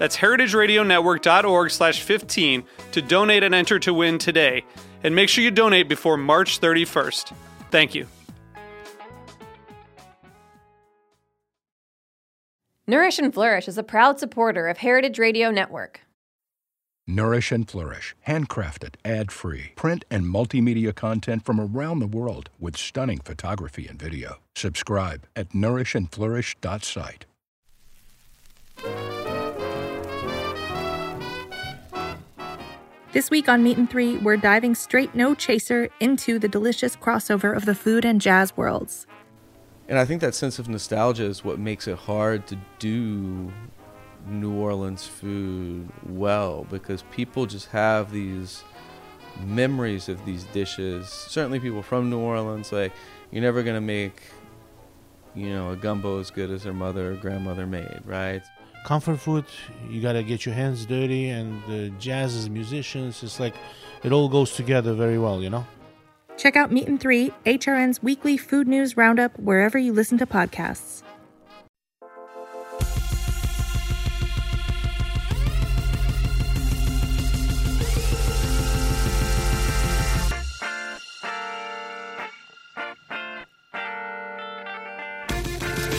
That's heritageradionetwork.org slash 15 to donate and enter to win today. And make sure you donate before March 31st. Thank you. Nourish and Flourish is a proud supporter of Heritage Radio Network. Nourish and Flourish, handcrafted, ad free, print and multimedia content from around the world with stunning photography and video. Subscribe at nourishandflourish.site. This week on Meat and Three, we're diving straight no chaser into the delicious crossover of the food and jazz worlds. And I think that sense of nostalgia is what makes it hard to do New Orleans food well because people just have these memories of these dishes. Certainly, people from New Orleans, like, you're never going to make, you know, a gumbo as good as their mother or grandmother made, right? Comfort food you gotta get your hands dirty and the jazz as musicians it's like it all goes together very well you know Check out Meat and Three, HRN's weekly food news roundup, wherever you listen to podcasts.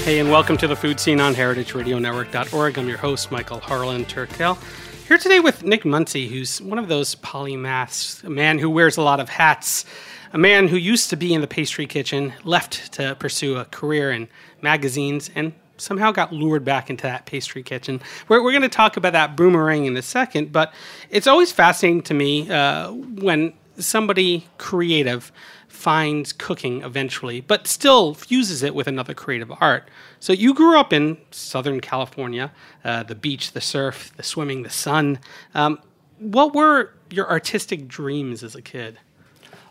Hey, and welcome to the food Seen on heritageradionetwork.org. I'm your host, Michael Harlan Turkel. Here today with Nick Muncy, who's one of those polymaths, a man who wears a lot of hats, a man who used to be in the pastry kitchen, left to pursue a career in magazines, and somehow got lured back into that pastry kitchen. We're, we're going to talk about that boomerang in a second, but it's always fascinating to me uh, when somebody creative finds cooking eventually, but still fuses it with another creative art. So you grew up in Southern California, uh, the beach, the surf, the swimming, the sun. Um, what were your artistic dreams as a kid?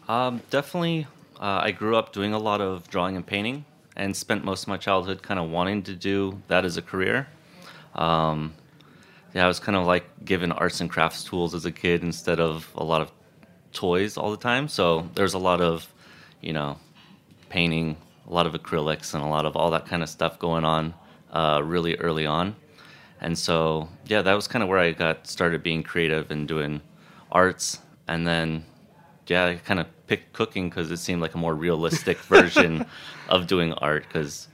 Um, definitely, uh, I grew up doing a lot of drawing and painting, and spent most of my childhood kind of wanting to do that as a career. Um, yeah, I was kind of like given arts and crafts tools as a kid instead of a lot of toys all the time. So there's a lot of, you know, painting, a lot of acrylics, and a lot of all that kind of stuff going on uh, really early on. And so, yeah, that was kind of where I got started being creative and doing arts. And then, yeah, I kind of picked cooking because it seemed like a more realistic version of doing art because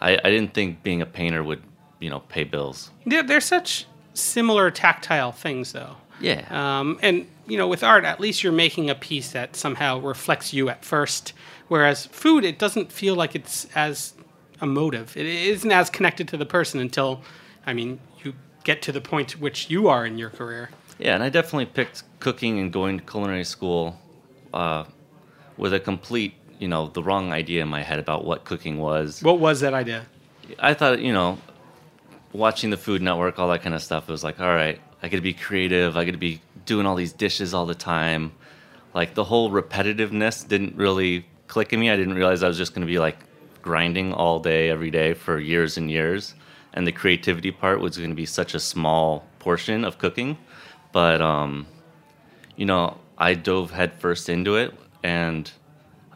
I, I didn't think being a painter would, you know, pay bills. They're, they're such similar tactile things, though. Yeah. Um, and you know, with art, at least you're making a piece that somehow reflects you at first. Whereas food, it doesn't feel like it's as emotive. It isn't as connected to the person until, I mean, you get to the point which you are in your career. Yeah, and I definitely picked cooking and going to culinary school uh, with a complete, you know, the wrong idea in my head about what cooking was. What was that idea? I thought, you know, watching the Food Network, all that kind of stuff, it was like, all right, I got to be creative. I got to be doing all these dishes all the time. Like the whole repetitiveness didn't really click in me. I didn't realize I was just going to be like grinding all day, every day for years and years. And the creativity part was going to be such a small portion of cooking. But, um, you know, I dove headfirst into it and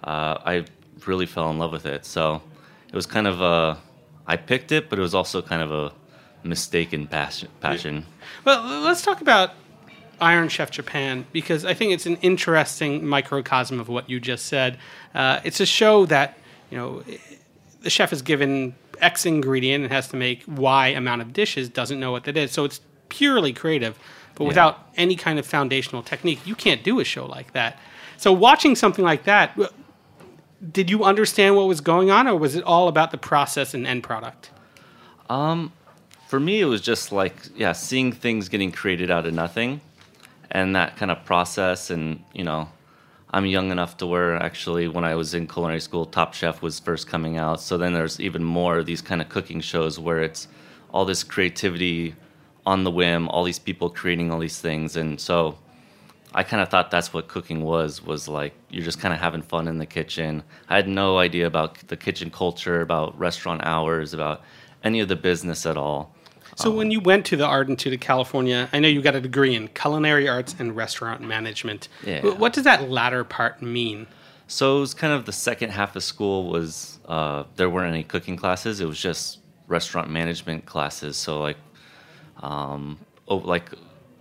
uh, I really fell in love with it. So it was kind of a, I picked it, but it was also kind of a mistaken passion. passion. Well, let's talk about Iron Chef Japan because I think it's an interesting microcosm of what you just said. Uh, it's a show that you know the chef is given X ingredient and has to make Y amount of dishes, doesn't know what that is, so it's purely creative. But without any kind of foundational technique, you can't do a show like that. So watching something like that, did you understand what was going on, or was it all about the process and end product? For me, it was just like, yeah, seeing things getting created out of nothing and that kind of process. And, you know, I'm young enough to where actually when I was in culinary school, Top Chef was first coming out. So then there's even more of these kind of cooking shows where it's all this creativity on the whim, all these people creating all these things. And so I kind of thought that's what cooking was was like you're just kind of having fun in the kitchen. I had no idea about the kitchen culture, about restaurant hours, about any of the business at all. So when you went to the Art Institute of California, I know you got a degree in culinary arts and restaurant management. Yeah. What does that latter part mean? So it was kind of the second half of school was uh, there weren't any cooking classes. It was just restaurant management classes. So like, um, oh, like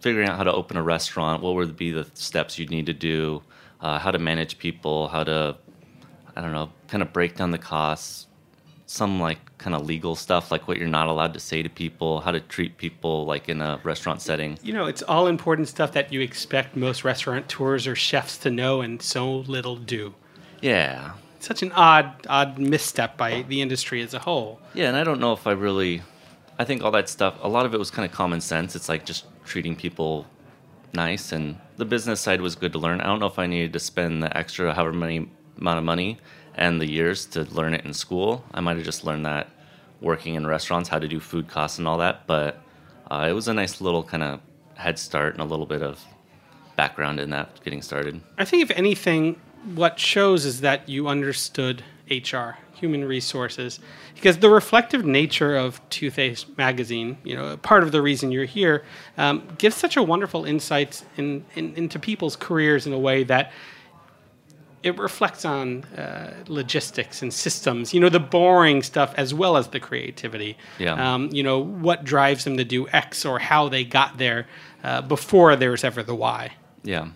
figuring out how to open a restaurant. What would be the steps you'd need to do? Uh, how to manage people? How to, I don't know, kind of break down the costs. Some like kind of legal stuff, like what you're not allowed to say to people, how to treat people like in a restaurant setting. You know, it's all important stuff that you expect most restaurateurs or chefs to know, and so little do. Yeah, Such an odd, odd misstep by the industry as a whole. Yeah, and I don't know if I really. I think all that stuff, a lot of it was kind of common sense. It's like just treating people nice, and the business side was good to learn. I don't know if I needed to spend the extra however many amount of money and the years to learn it in school. I might have just learned that working in restaurants, how to do food costs and all that. But uh, it was a nice little kind of head start and a little bit of background in that getting started. I think, if anything, what shows is that you understood HR, human resources, because the reflective nature of Toothache magazine, you know, part of the reason you're here, um, gives such a wonderful insight in, in, into people's careers in a way that it reflects on uh, logistics and systems, you know, the boring stuff as well as the creativity. Yeah. Um, you know, what drives them to do X or how they got there uh, before there was ever the Y. Yeah.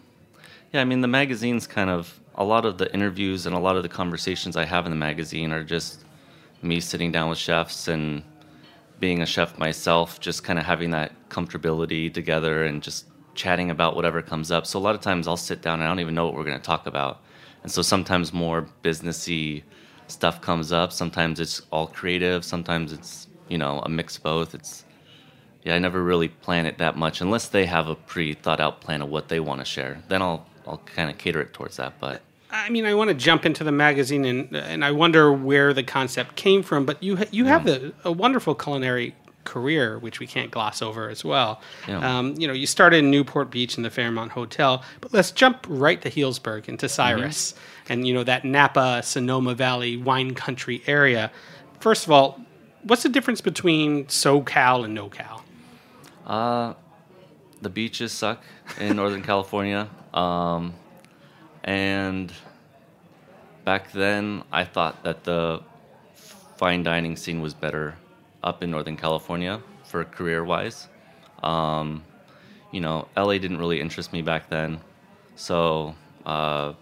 Yeah, I mean, the magazine's kind of a lot of the interviews and a lot of the conversations I have in the magazine are just me sitting down with chefs and being a chef myself, just kind of having that comfortability together and just chatting about whatever comes up. So a lot of times I'll sit down and I don't even know what we're going to talk about. And so sometimes more businessy stuff comes up. Sometimes it's all creative. Sometimes it's, you know, a mix of both. It's, yeah, I never really plan it that much unless they have a pre thought out plan of what they want to share. Then I'll I'll kind of cater it towards that. But I mean, I want to jump into the magazine and and I wonder where the concept came from. But you ha- you mm-hmm. have a, a wonderful culinary career, which we can't gloss over as well. Yeah. Um, you know, you started in Newport Beach in the Fairmont Hotel, but let's jump right to Healdsburg into Cyrus and you know that Napa Sonoma Valley wine country area. First of all, what's the difference between SoCal and NoCal? the beaches suck in Northern California. Um, and back then, I thought that the fine dining scene was better up in Northern California for career wise. Um, you know, LA didn't really interest me back then. So, uh,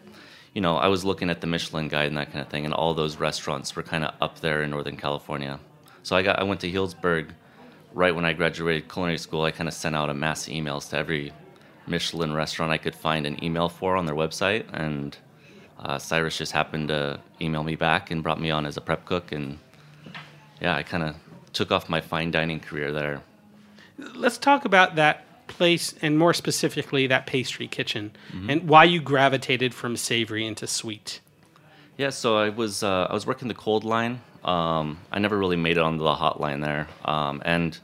you know, I was looking at the Michelin guide and that kind of thing, and all those restaurants were kind of up there in Northern California. So I got I went to Healdsburg right when I graduated culinary school. I kind of sent out a mass emails to every Michelin restaurant I could find an email for on their website, and uh, Cyrus just happened to email me back and brought me on as a prep cook, and yeah, I kind of took off my fine dining career there. let's talk about that place and more specifically that pastry kitchen and why you gravitated from savory into sweet. Yeah, so I was uh, I was working the cold line. Um, I never really made it onto the hot line there, um, and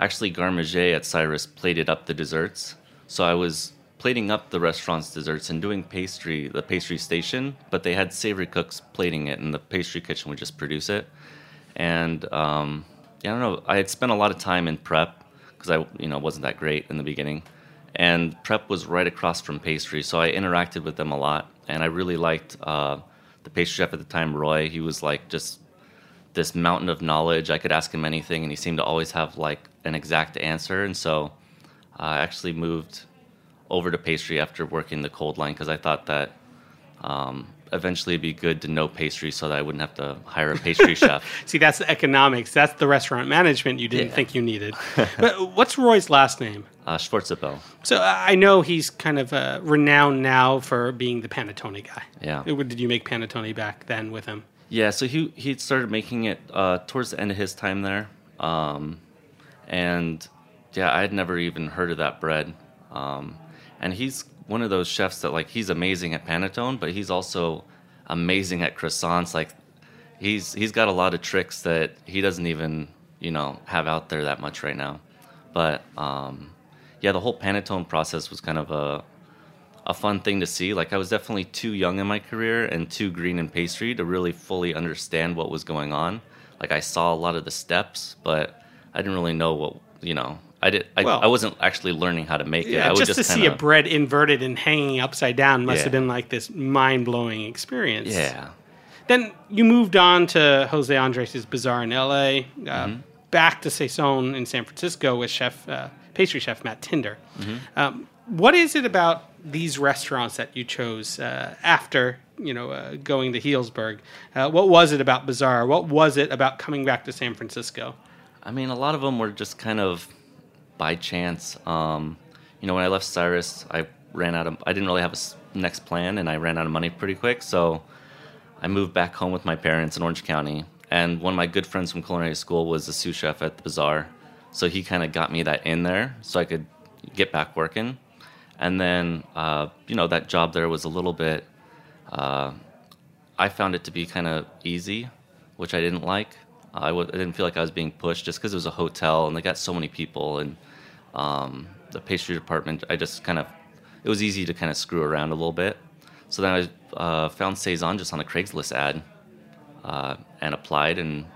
actually garde manger at Cyrus plated up the desserts. So I was plating up the restaurant's desserts and doing pastry, the pastry station, but they had savory cooks plating it, and the pastry kitchen would just produce it. And um, yeah, I don't know. I had spent a lot of time in prep because I, you know, wasn't that great in the beginning, and prep was right across from pastry, so I interacted with them a lot, and I really liked uh, the pastry chef at the time, Roy. He was like just this mountain of knowledge. I could ask him anything, and he seemed to always have like an exact answer. And so I actually moved over to pastry after working the cold line because I thought that Um, eventually, it'd be good to know pastry so that I wouldn't have to hire a pastry chef. See, that's the economics. That's the restaurant management you didn't Yeah. think you needed. but what's Roy's last name? Uh. So uh, I know he's kind of uh, renowned now for being the panettone guy. Yeah. Did you make panettone back then with him? Yeah, so he he started making it uh, towards the end of his time there, um, and yeah, I had never even heard of that bread. Um, and he's one of those chefs that like he's amazing at panettone, but he's also amazing at croissants. Like he's he's got a lot of tricks that he doesn't even you know have out there that much right now. But um, yeah, the whole panettone process was kind of a a fun thing to see. Like I was definitely too young in my career and too green in pastry to really fully understand what was going on. Like I saw a lot of the steps, but I didn't really know what you know. I did. I, Well- I wasn't actually learning how to make it. I Yeah, would just, just, to see a kinda- bread inverted and hanging upside down must Yeah. have been like this mind blowing experience. Yeah. Then you moved on to Jose Andres' Bazaar in LA, uh, Mm-hmm. back to Saison in San Francisco with chef, uh, pastry chef Matt Tinder. Mm-hmm. Um, what is it about these restaurants that you chose uh, after you know uh, going to Healdsburg? Uh, what was it about Bazaar? What was it about coming back to San Francisco? I mean, a lot of them were just kind of by chance. Um, you know, when I left Cyrus, I ran out of. I didn't really have a next plan, and I ran out of money pretty quick. So I moved back home with my parents in Orange County, and one of my good friends from culinary school was a sous chef at the Bazaar. So he kind of got me that in there, so I could get back working. And then, uh, you know, that job there was a little bit. Uh, I found it to be kind of easy, which I didn't like. I w- I didn't feel like I was being pushed just because it was a hotel and they got so many people and um, the pastry department. I just kind of it was easy to kind of screw around a little bit. So then I uh, found Saison just on a Craigslist ad uh, and applied and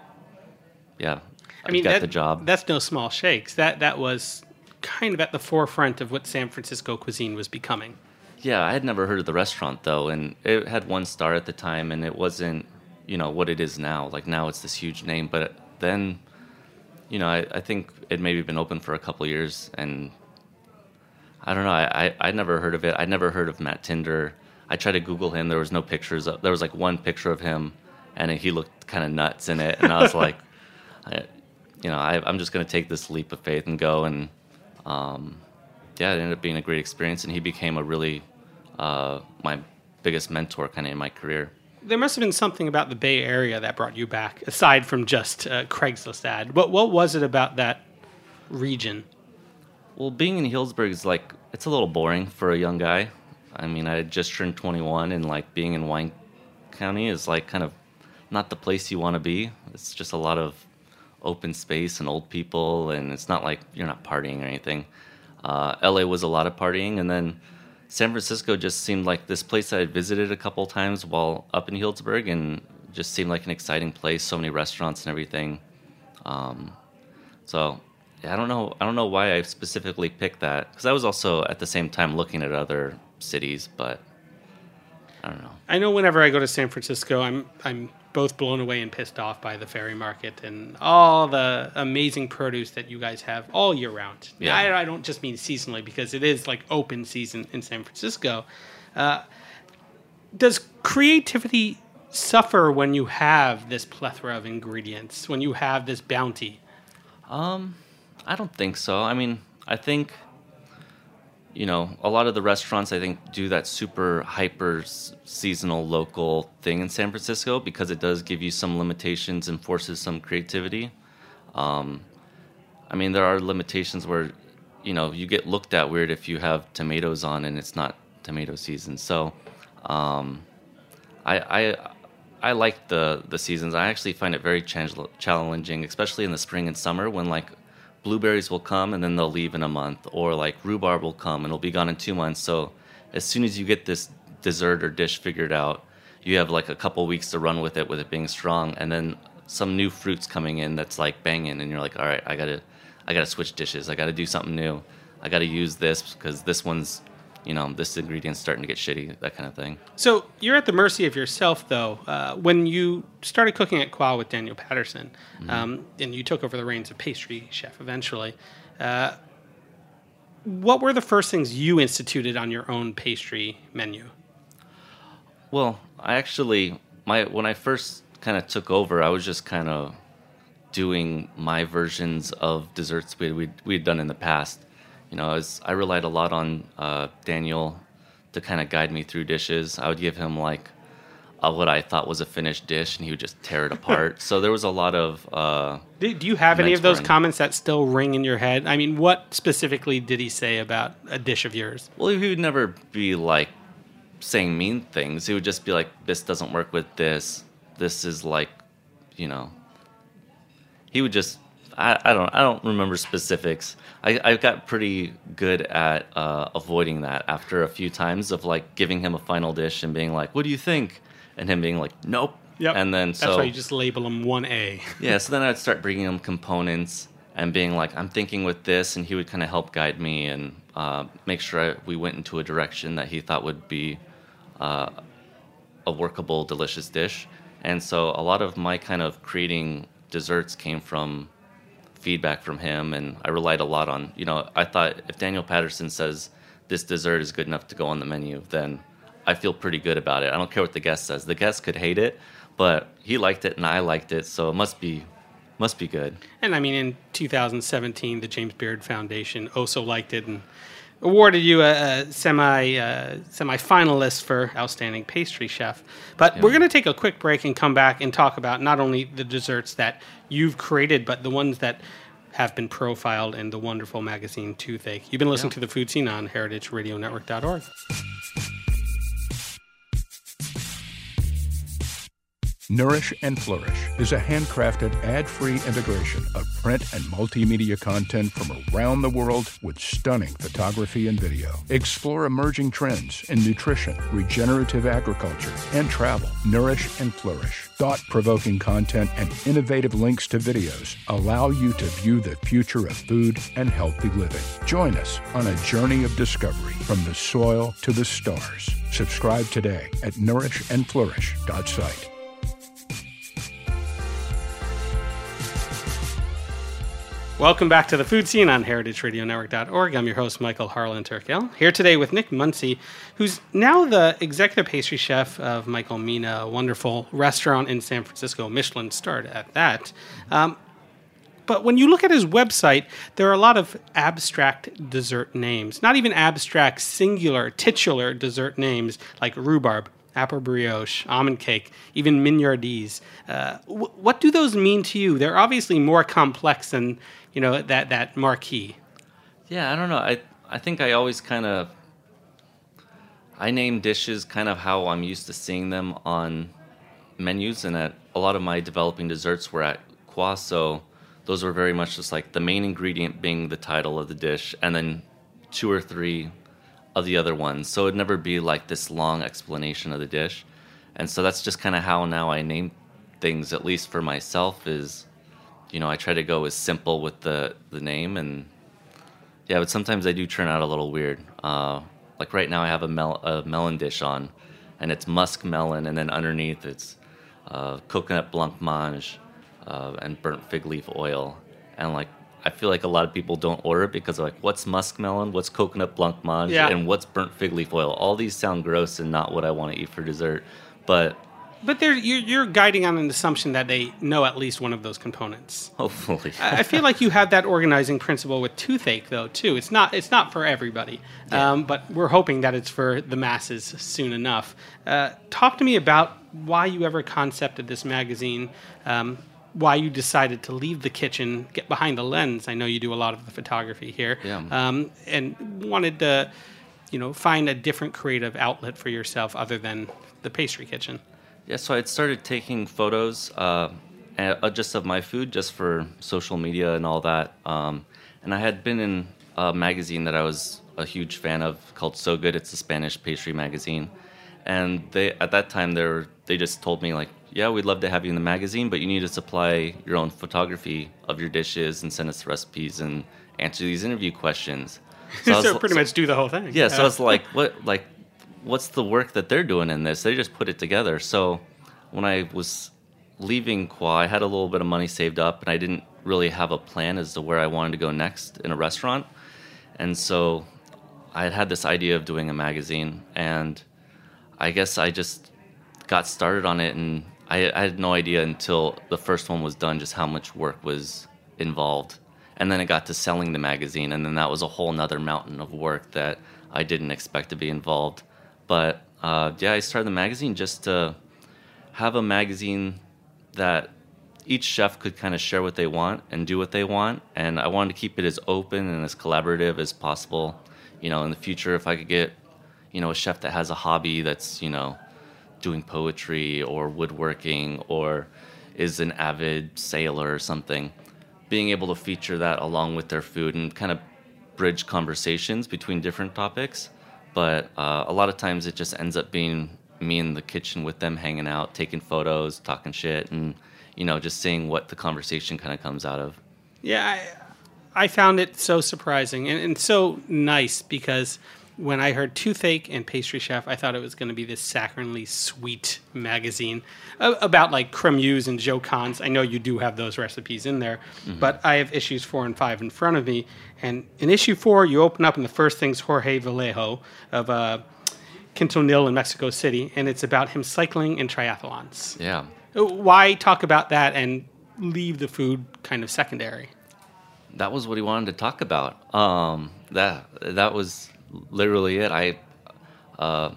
yeah, I mean, got that- the job. That's no small shakes. That that was kind of at the forefront of what San Francisco cuisine was becoming. Yeah, I had never heard of the restaurant though, and it had one star at the time, and it wasn't, you know, what it is now. Like now, it's this huge name, but then, you know, I, I think it maybe been open for a couple years, and I don't know. I, I I'd never heard of it. I'd never heard of Matt Tinder. I tried to Google him. There was no pictures. Of, there was like one picture of him, and he looked kind of nuts in it, and I was like, I, you know, I, I'm just gonna take this leap of faith and go and. Um, yeah, it ended up being a great experience, and he became a really uh, my biggest mentor kind of in my career. There must have been something about the Bay Area that brought you back, aside from just a Craigslist ad. What what was it about that region? Well, being in Healdsburg is like it's a little boring for a young guy. I mean, I had just turned 21, and like being in Wine County is like kind of not the place you want to be. It's just a lot of open space and old people, and it's not like you're not partying or anything. Uh, LA was a lot of partying, and then San Francisco just seemed like this place that I visited a couple times while up in Healdsburg, and just seemed like an exciting place. So many restaurants and everything. Um, so I don't know. I don't know why I specifically picked that because I was also at the same time looking at other cities, but I don't know. I know whenever I go to San Francisco, I'm I'm both blown away and pissed off by the ferry market and all the amazing produce that you guys have all year round. Yeah. I, I don't just mean seasonally because it is like open season in San Francisco. Uh, does creativity suffer when you have this plethora of ingredients? When you have this bounty? Um, I don't think so. I mean, I think you know a lot of the restaurants I think do that super hyper seasonal local thing in San Francisco because it does give you some limitations and forces some creativity. Um, I mean, there are limitations where you know you get looked at weird if you have tomatoes on and it's not tomato season. So um, I, I I like the the seasons. I actually find it very challenging, especially in the spring and summer when like blueberries will come and then they'll leave in a month, or like rhubarb will come and it'll be gone in two months. So as soon as you get this dessert or dish figured out, you have like a couple weeks to run with it, with it being strong, and then some new fruits coming in that's like banging, and you're like, all right, I gotta I gotta switch dishes. I gotta do something new. I gotta use this because this one's you know this ingredient's starting to get shitty, that kind of thing. So you're at the mercy of yourself, though. Uh, when you started cooking at Coi with Daniel Patterson, um, and you took over the reins of pastry chef eventually, uh, what were the first things you instituted on your own pastry menu? Well, I actually my when I first kind of took over, I was just kind of doing my versions of desserts we we we'd done in the past. You know, I, was, I relied a lot on uh, Daniel to kind of guide me through dishes. I would give him like uh, what I thought was a finished dish, and he would just tear it apart. so there was a lot of. Uh, Do, do you have any of those comments that still ring in your head? I mean, what specifically did he say about a dish of yours? Well, he would never be like saying mean things. He would just be like, "This doesn't work with this. This is like, you know." He would just. I, I don't. I don't remember specifics. I, I got pretty good at uh, avoiding that after a few times of like giving him a final dish and being like, "What do you think?" and him being like, "Nope." Yep. And then so That's why you just label them 1A. yeah, so then I'd start bringing him components and being like, I'm thinking with this, and he would kind of help guide me and uh, make sure I, we went into a direction that he thought would be uh, a workable, delicious dish. And so a lot of my kind of creating desserts came from feedback from him, and I relied a lot on, you know, I thought if Daniel Patterson says this dessert is good enough to go on the menu, then I feel pretty good about it. I don't care what the guest says. The guest could hate it, but he liked it and I liked it, so it must be must be good. And I mean, in 2017, the James Beard Foundation also liked it and awarded you a, a semi uh, semi finalist for outstanding pastry chef. But we're going to take a quick break and come back and talk about not only the desserts that you've created, but the ones that have been profiled in the wonderful magazine Toothache. You've been listening to the Food Seen on HeritageRadioNetwork.org. Nourish and Flourish is a handcrafted ad free integration of print and multimedia content from around the world with stunning photography and video. Explore emerging trends in nutrition, regenerative agriculture, and travel. Nourish and Flourish. Thought provoking content and innovative links to videos allow you to view the future of food and healthy living. Join us on a journey of discovery from the soil to the stars. Subscribe today at nourishandflourish.site. Welcome back to the food Seen on heritageradionetwork.org. I'm your host, Michael Harlan Turkel, here today with Nick Muncy, who's now the executive pastry chef of Michael Mina, a wonderful restaurant in San Francisco, Michelin starred at that. Um, but when you look at his website, there are a lot of abstract dessert names, not even abstract, singular, titular dessert names like rhubarb, apple brioche, almond cake, even mignardise. Uh, wh- what do those mean to you? They're obviously more complex than you know that that marquee. Yeah, I don't know. I I think I always kind of I name dishes kind of how I'm used to seeing them on menus, and at a lot of my developing desserts were at Coi, so those were very much just like the main ingredient being the title of the dish, and then two or three of the other ones. So it'd never be like this long explanation of the dish, and so that's just kind of how now I name things, at least for myself, is you know I try to go as simple with the the name and yeah, but sometimes they do turn out a little weird. Uh, like right now, I have a, mel- a melon dish on, and it's musk melon, and then underneath it's uh, coconut blancmange uh, and burnt fig leaf oil. And like, I feel like a lot of people don't order it because they're like, what's musk melon? What's coconut blancmange? Yeah. And what's burnt fig leaf oil? All these sound gross and not what I want to eat for dessert. But But there, you're, you're guiding on an assumption that they know at least one of those components. hopefully, I I feel like you have that organizing principle with toothache, though, too. It's not it's not for everybody, um, but we're hoping that it's for the masses soon enough. Uh, talk to me about why you ever concepted this magazine, um, why you decided to leave the kitchen, get behind the lens. I know you do a lot of the photography here, Yeah. um, and wanted to, you know, find a different creative outlet for yourself other than the pastry kitchen. Yeah, so I'd started taking photos uh, uh, just of my food, just for social media and all that. Um, and I had been in a magazine that I was a huge fan of called So Good. It's a Spanish pastry magazine, and they at that time they were, they just told me like, yeah, we'd love to have you in the magazine, but you need to supply your own photography of your dishes and send us the recipes and answer these interview questions. I So, was- pretty much do the whole thing. yeah, so Uh, it's like what like what's the work that they're doing in this? They just put it together. So when I was leaving Coi, I had a little bit of money saved up and I didn't really have a plan as to where I wanted to go next in a restaurant. And so I had had this idea of doing a magazine and I guess I just got started on it, and I, I had no idea until the first one was done just how much work was involved. And then it got to selling the magazine, and then that was a whole nother mountain of work that I didn't expect to be involved. But uh, yeah, I started the magazine just to have a magazine that each chef could kind of share what they want and do what they want. And I wanted to keep it as open and as collaborative as possible. You know, in the future, if I could get, you know, a chef that has a hobby that's, you know, doing poetry or woodworking or is an avid sailor or something, being able to feature that along with their food and kind of bridge conversations between different topics. But uh, a lot of times it just ends up being me in the kitchen with them hanging out, taking photos, talking shit, and you know, just seeing what the conversation kind of comes out of. Yeah, I, I found it so surprising and, and so nice because when I heard Toothache and Pastry Chef, I thought it was going to be this saccharinely sweet magazine about like cremeux and Joe Cons. I know you do have those recipes in there, mm-hmm. but I have issues four and five in front of me. And in issue four, you open up, and the first thing's Jorge Vallejo of uh, Quintonil in Mexico City, and it's about him cycling and triathlons. Yeah. Why talk about that and leave the food kind of secondary? That was what he wanted to talk about. Um, that that was literally it. I uh,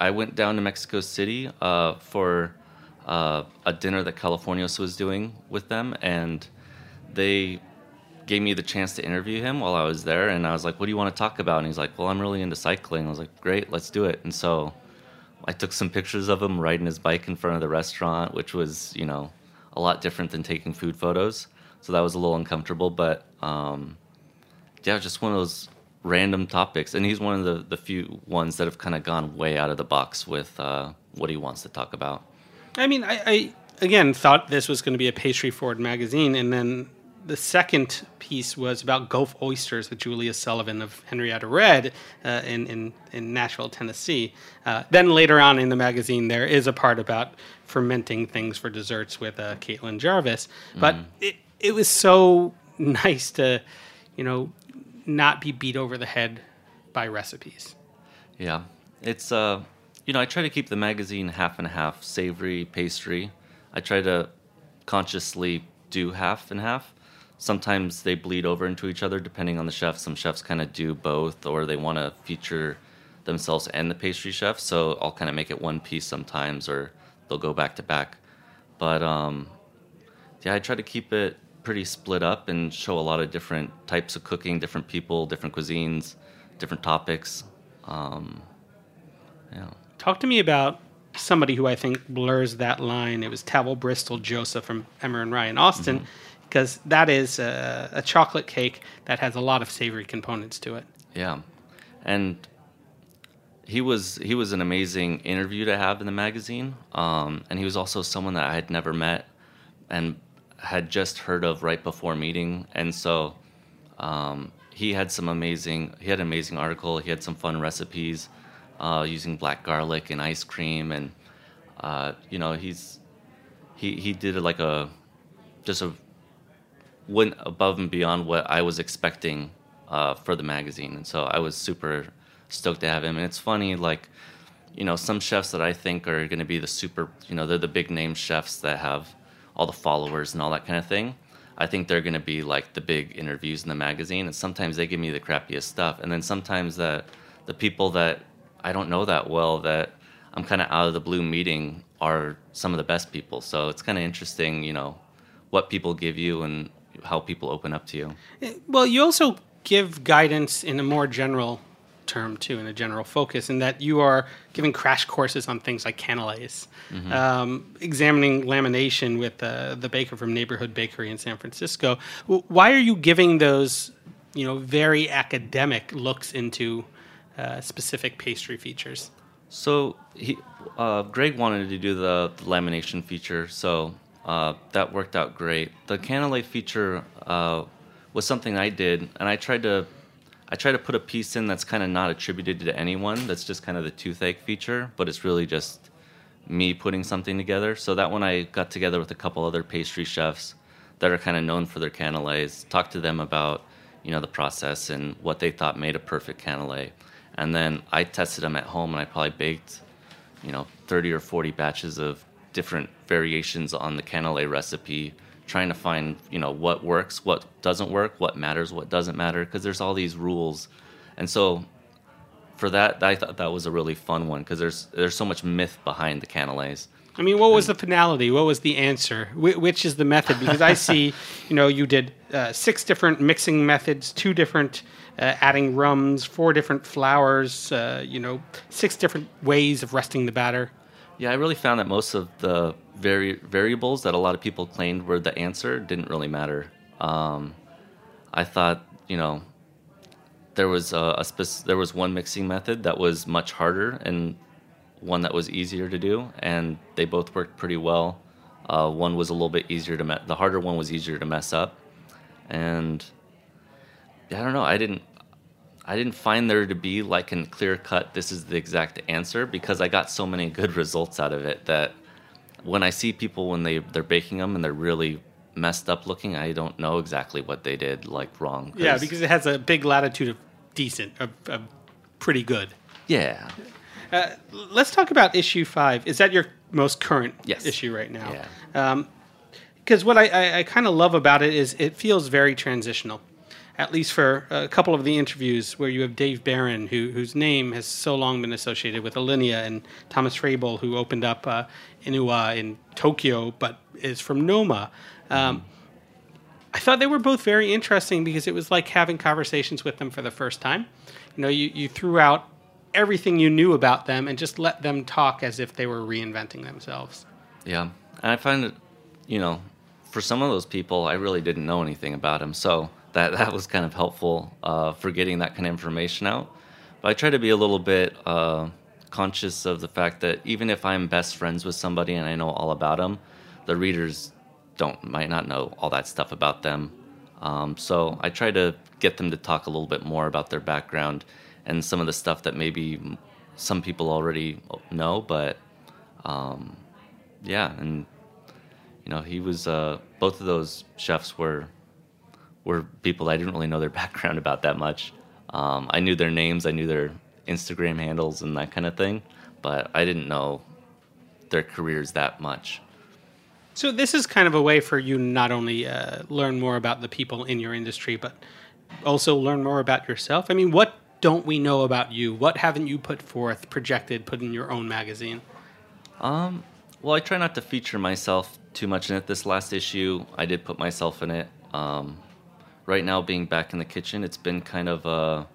I went down to Mexico City uh, for uh, a dinner that Californios was doing with them, and they gave me the chance to interview him while I was there. And I was like, "What do you want to talk about?" And he's like, "Well, I'm really into cycling." I was like, "Great, let's do it." And so I took some pictures of him riding his bike in front of the restaurant, which was, you know, a lot different than taking food photos. So that was a little uncomfortable, but um, yeah, just one of those random topics. And he's one of the, the few ones that have kind of gone way out of the box with uh, what he wants to talk about. I mean, I, I again thought this was going to be a pastry forward magazine, and then the second piece was about Gulf oysters with Julia Sullivan of Henrietta Red uh, in, in, in, Nashville, Tennessee. Uh, then later on in the magazine, there is a part about fermenting things for desserts with uh, Caitlin Jarvis. But mm. it, it was so nice to, you know, not be beat over the head by recipes. Yeah. It's, uh, you know, I try to keep the magazine half and half savory, pastry. I try to consciously do half and half sometimes they bleed over into each other depending on the chef. Some chefs kind of do both, or they want to feature themselves and the pastry chef. So I'll kind of make it one piece sometimes, or they'll go back to back. But um, yeah, I try to keep it pretty split up and show a lot of different types of cooking, different people, different cuisines, different topics. Um, yeah. Talk to me about somebody who I think blurs that line. It was Tavel Bristol Joseph from Emmer and Rye in Austin. Mm-hmm because that is a, a, chocolate cake that has a lot of savory components to it. Yeah, and he was he was an amazing interview to have in the magazine, um, and he was also someone that I had never met and had just heard of right before meeting, and so um, he had some amazing he had an amazing article. He had some fun recipes uh, using black garlic and ice cream, and uh, you know he's he he did like a just a went above and beyond what I was expecting uh, for the magazine, and so I was super stoked to have him. And it's funny, like you know, some chefs that I think are going to be the super, you know, they're the big name chefs that have all the followers and all that kind of thing. I think they're going to be like the big interviews in the magazine, and sometimes they give me the crappiest stuff, and then sometimes that the people that I don't know that well that I'm kind of out of the blue meeting are some of the best people. So it's kind of interesting, you know, what people give you and how people open up to you. Eh, well, you also give guidance in a more general term too, in a general focus, in that you are giving crash courses on things like cannelés, mm-hmm. um, examining lamination with uh, the baker from Neighborhood Bakery in San Francisco. Why are you giving those, you know, very academic looks into uh, specific pastry features? So he, uh, Greg wanted to do the, the lamination feature, so uh, that worked out great. The cannelé feature uh, was something I did, and I tried to I try to put a piece in that's kind of not attributed to anyone. That's just kind of the toothache feature, but it's really just me putting something together. So that one I got together with a couple other pastry chefs that are kind of known for their cannelés, talked to them about you know the process and what they thought made a perfect cannelé, and then I tested them at home and I probably baked you know, 30 or 40 batches of different variations on the cannelé recipe, trying to find, you know, what works, what doesn't work, what matters, what doesn't matter, because there's all these rules. And so for that, I thought that was a really fun one because there's there's so much myth behind the cannelés. I mean, what was the finality? What was the answer? Wh- which is the method? Because I see, you know, you did uh, six different mixing methods, two different uh, adding rums, four different flours, uh, you know, six different ways of resting the batter. Yeah, I really found that most of the vari- variables that a lot of people claimed were the answer didn't really matter. Um, I thought, you know, there was a, a spec- there was one mixing method that was much harder and one that was easier to do, and they both worked pretty well. Uh, one was a little bit easier to me- the harder one was easier to mess up, and I don't know. I didn't I didn't find there to be like a clear cut. This is the exact answer because I got so many good results out of it that when I see people when they they're baking them and they're really messed up looking, I don't know exactly what they did like wrong. Yeah, because it has a big latitude of decent, of, of pretty good. yeah, Uh, let's talk about issue five. Is that your most current Yes. issue right now? Yeah. Because what I, I, I kind of love about it is it feels very transitional, at least for a couple of the interviews where you have Dave Beran, who, whose name has so long been associated with Alinea, and Thomas Frebel, who opened up uh, Inua in Tokyo, but is from Noma. Um, I thought they were both very interesting because it was like having conversations with them for the first time. You know, you, you threw out everything you knew about them and just let them talk as if they were reinventing themselves. Yeah, and I find it, you know, for some of those people, I really didn't know anything about them. so that that was kind of helpful uh, for getting that kind of information out. But I try to be a little bit uh, conscious of the fact that even if I'm best friends with somebody and I know all about them, the readers don't might not know all that stuff about them. Um, so I try to get them to talk a little bit more about their background and some of the stuff that maybe some people already know, but um, yeah, and you know, he was uh, both of those chefs were were people I didn't really know their background about that much. Um, I knew their names, I knew their Instagram handles and that kind of thing, but I didn't know their careers that much. So this is kind of a way for you not only uh, learn more about the people in your industry, but also learn more about yourself. I mean, what don't we know about you? What haven't you put forth, projected, put in your own magazine? Um, well, I try not to feature myself too much in it. This last issue, I did put myself in it. Um, right now, being back in the kitchen, it's been kind of a,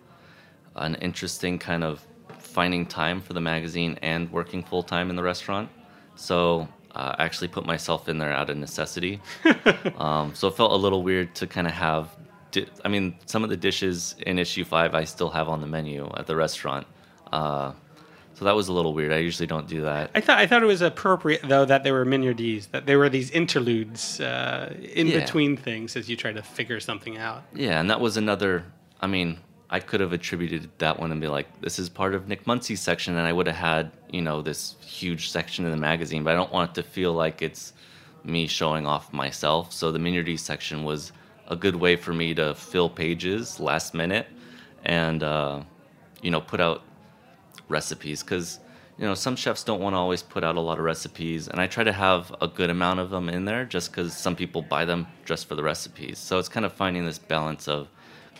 an interesting kind of finding time for the magazine and working full time in the restaurant. So uh, I actually put myself in there out of necessity. um, so it felt a little weird to kind of have. Di- I mean, some of the dishes in issue five I still have on the menu at the restaurant. Uh, so that was a little weird. I usually don't do that. I thought I thought it was appropriate though that there were mignardises, that there were these interludes uh, in Yeah. between things as you try to figure something out. Yeah, and that was another. I mean, I could have attributed that one and be like, "This is part of Nick Muncy's section," and I would have had you know this huge section in the magazine. But I don't want it to feel like it's me showing off myself. So the Minardi section was a good way for me to fill pages last minute, and uh, you know put out recipes because you know some chefs don't want to always put out a lot of recipes and i try to have a good amount of them in there just because some people buy them just for the recipes. So it's kind of finding this balance of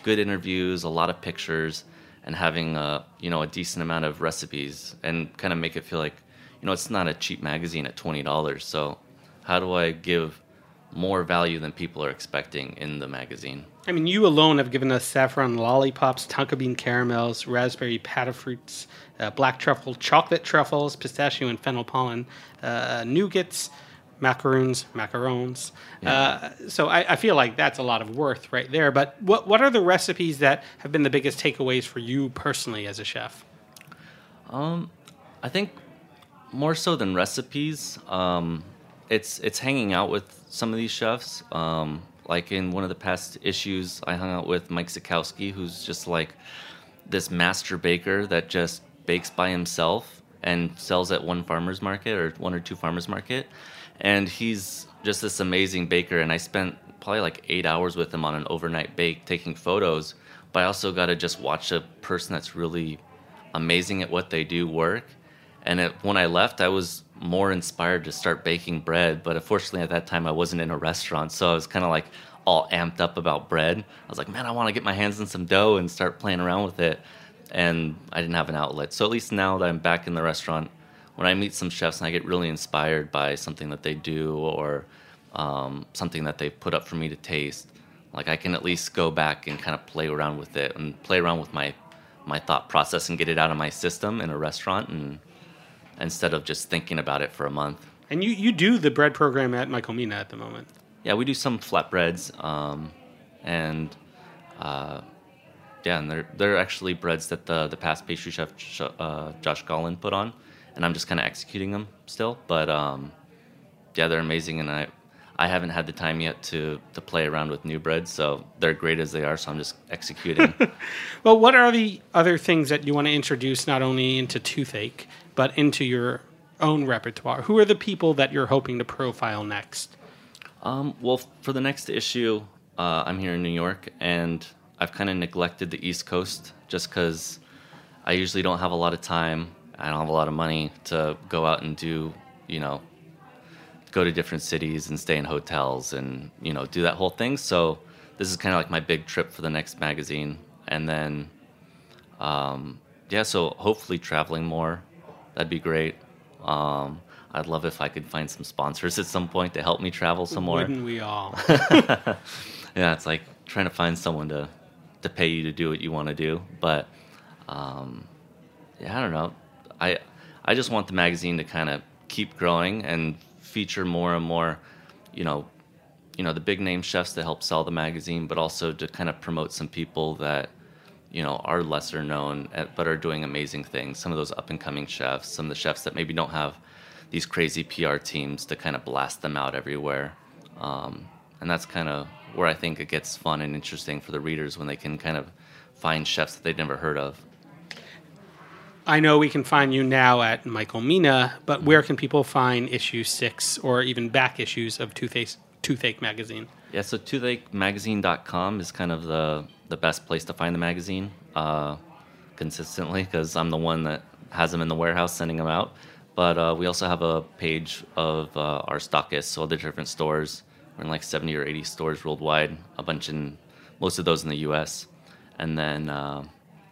good interviews a lot of pictures and having a you know a decent amount of recipes and kind of make it feel like you know it's not a cheap magazine at $20 so how do i give more value than people are expecting in the magazine I mean, you alone have given us saffron lollipops, tonka bean caramels, raspberry patafruits, uh, black truffle, chocolate truffles, pistachio and fennel pollen, uh, nougats, macaroons, macarons. Uh, so I, I feel like that's a lot of worth right there. But what what are the recipes that have been the biggest takeaways for you personally as a chef? I think more so than recipes, um, it's it's hanging out with some of these chefs. Um, like in one of the past issues, I hung out with Mike Zakowski, who's just like this master baker that just bakes by himself and sells at one farmer's market or one or two farmers market. And he's just this amazing baker. And I spent probably like eight hours with him on an overnight bake taking photos. But I also got to just watch a person that's really amazing at what they do work And it, when I left, I was more inspired to start baking bread. But unfortunately, at that time, I wasn't in a restaurant, so I was kind of like all amped up about bread. I was like, man, I want to get my hands in some dough and start playing around with it. And I didn't have an outlet. So at least now that I'm back in the restaurant, when I meet some chefs and I get really inspired by something that they do or um, something that they put up for me to taste, like I can at least go back and kind of play around with it and play around with my my thought process and get it out of my system in a restaurant and instead of just thinking about it for a month. And you, you do the bread program at Michael Mina at the moment. Yeah, we do some flatbreads, um, and uh, yeah, and they're they're actually breads that the the past pastry chef uh, Josh Gollan put on, and I'm just kind of executing them still. But um, yeah, they're amazing, and I I haven't had the time yet to to play around with new breads, so they're great as they are. So I'm just executing. well, what are the other things that you want to introduce not only into toothache but into your own repertoire? Who are the people that you're hoping to profile next? Um, well, for the next issue, uh, I'm here in New York, and I've kind of neglected the East Coast just because I usually don't have a lot of time. I don't have a lot of money to go out and do, you know, go to different cities and stay in hotels and you know do that whole thing. So this is kind of like my big trip for the next magazine, and then um, yeah, so hopefully traveling more, that'd be great. Um, I'd love if I could find some sponsors at some point to help me travel some more. Wouldn't we all? yeah, it's like trying to find someone to to pay you to do what you want to do, but um, yeah, I don't know. I I just want the magazine to kind of keep growing and feature more and more, you know, you know the big name chefs that help sell the magazine, but also to kind of promote some people that you know are lesser known at, but are doing amazing things. Some of those up and coming chefs, some of the chefs that maybe don't have these crazy PR teams to kind of blast them out everywhere, um, and that's kind of where I think it gets fun and interesting for the readers when they can kind of find chefs that they'd never heard of. I know we can find you now at Michael Mina, but where can people find issue six or even back issues of Toothache, Toothache Magazine? Yeah, so toothachemagazine.com is kind of the, the best place to find the magazine uh, consistently because I'm the one that has them in the warehouse sending them out. But uh, we also have a page of uh, our stockists, so all the different stores. We're in like 70 or 80 stores worldwide, a bunch in most of those in the US. And then uh,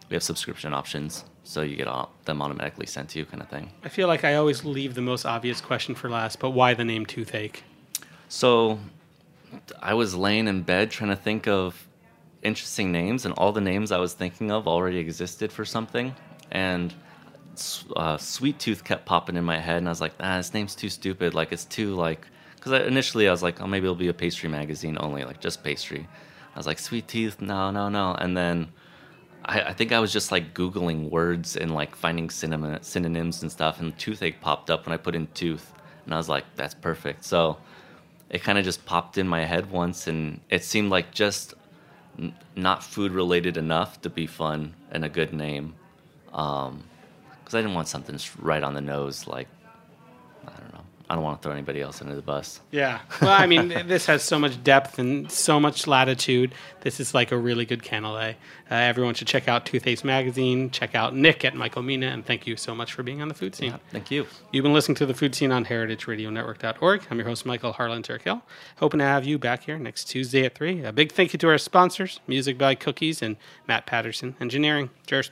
we have subscription options so you get all, them automatically sent to you, kind of thing. I feel like I always leave the most obvious question for last, but why the name Toothache? So I was laying in bed trying to think of interesting names, and all the names I was thinking of already existed for something. And uh, Sweet Tooth kept popping in my head, and I was like, ah, this name's too stupid. Like, it's too, like, because initially I was like, oh, maybe it'll be a pastry magazine only, like just pastry. I was like, Sweet Tooth, no, no, no. And then I, I, think I was just like Googling words and like finding synonyms and stuff, and toothache popped up when I put in tooth, and I was like, that's perfect. So it kind of just popped in my head once, and it seemed like just not food related enough to be fun and a good name. Because um, I didn't want something right on the nose, like I don't want to throw anybody else under the bus. Yeah. Well, I mean, this has so much depth and so much latitude. This is like a really good canelé. Uh, everyone should check out Toothache Magazine. Check out Nick at Michael Mina, and thank you so much for being on the food Seen. Yeah, thank you. You've been listening to the food Seen on heritageradionetwork.org. I'm your host, Michael Harlan Turkel. Hoping to have you back here next Tuesday at 3. A big thank you to our sponsors, Music by Cookies and Matt Patterson Engineering. Cheers.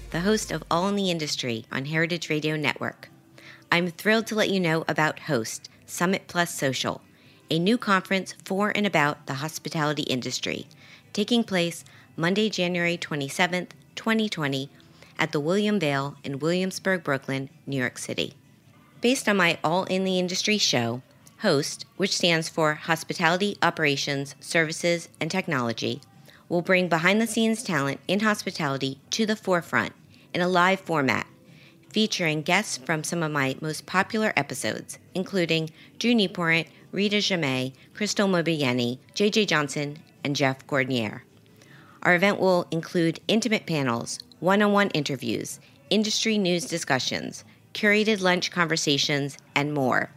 the host of All in the Industry on Heritage Radio Network. I'm thrilled to let you know about Host Summit Plus Social, a new conference for and about the hospitality industry, taking place Monday, January 27th, 2020, at the William Vale in Williamsburg, Brooklyn, New York City. Based on my All in the Industry show, HOST, which stands for Hospitality Operations, Services, and Technology, will bring behind the scenes talent in hospitality to the forefront in a live format, featuring guests from some of my most popular episodes, including Drew Nieporent, Rita Jammet, Crystal Mobieni, JJ Johnson, and Jeff Gordinier. Our event will include intimate panels, one on one interviews, industry news discussions, curated lunch conversations, and more.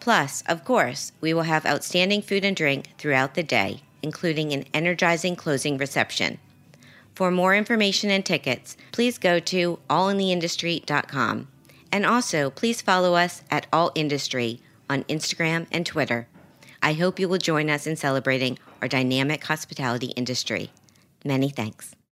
Plus, of course, we will have outstanding food and drink throughout the day, including an energizing closing reception. For more information and tickets, please go to allintheindustry.com. And also, please follow us at All Industry on Instagram and Twitter. I hope you will join us in celebrating our dynamic hospitality industry. Many thanks.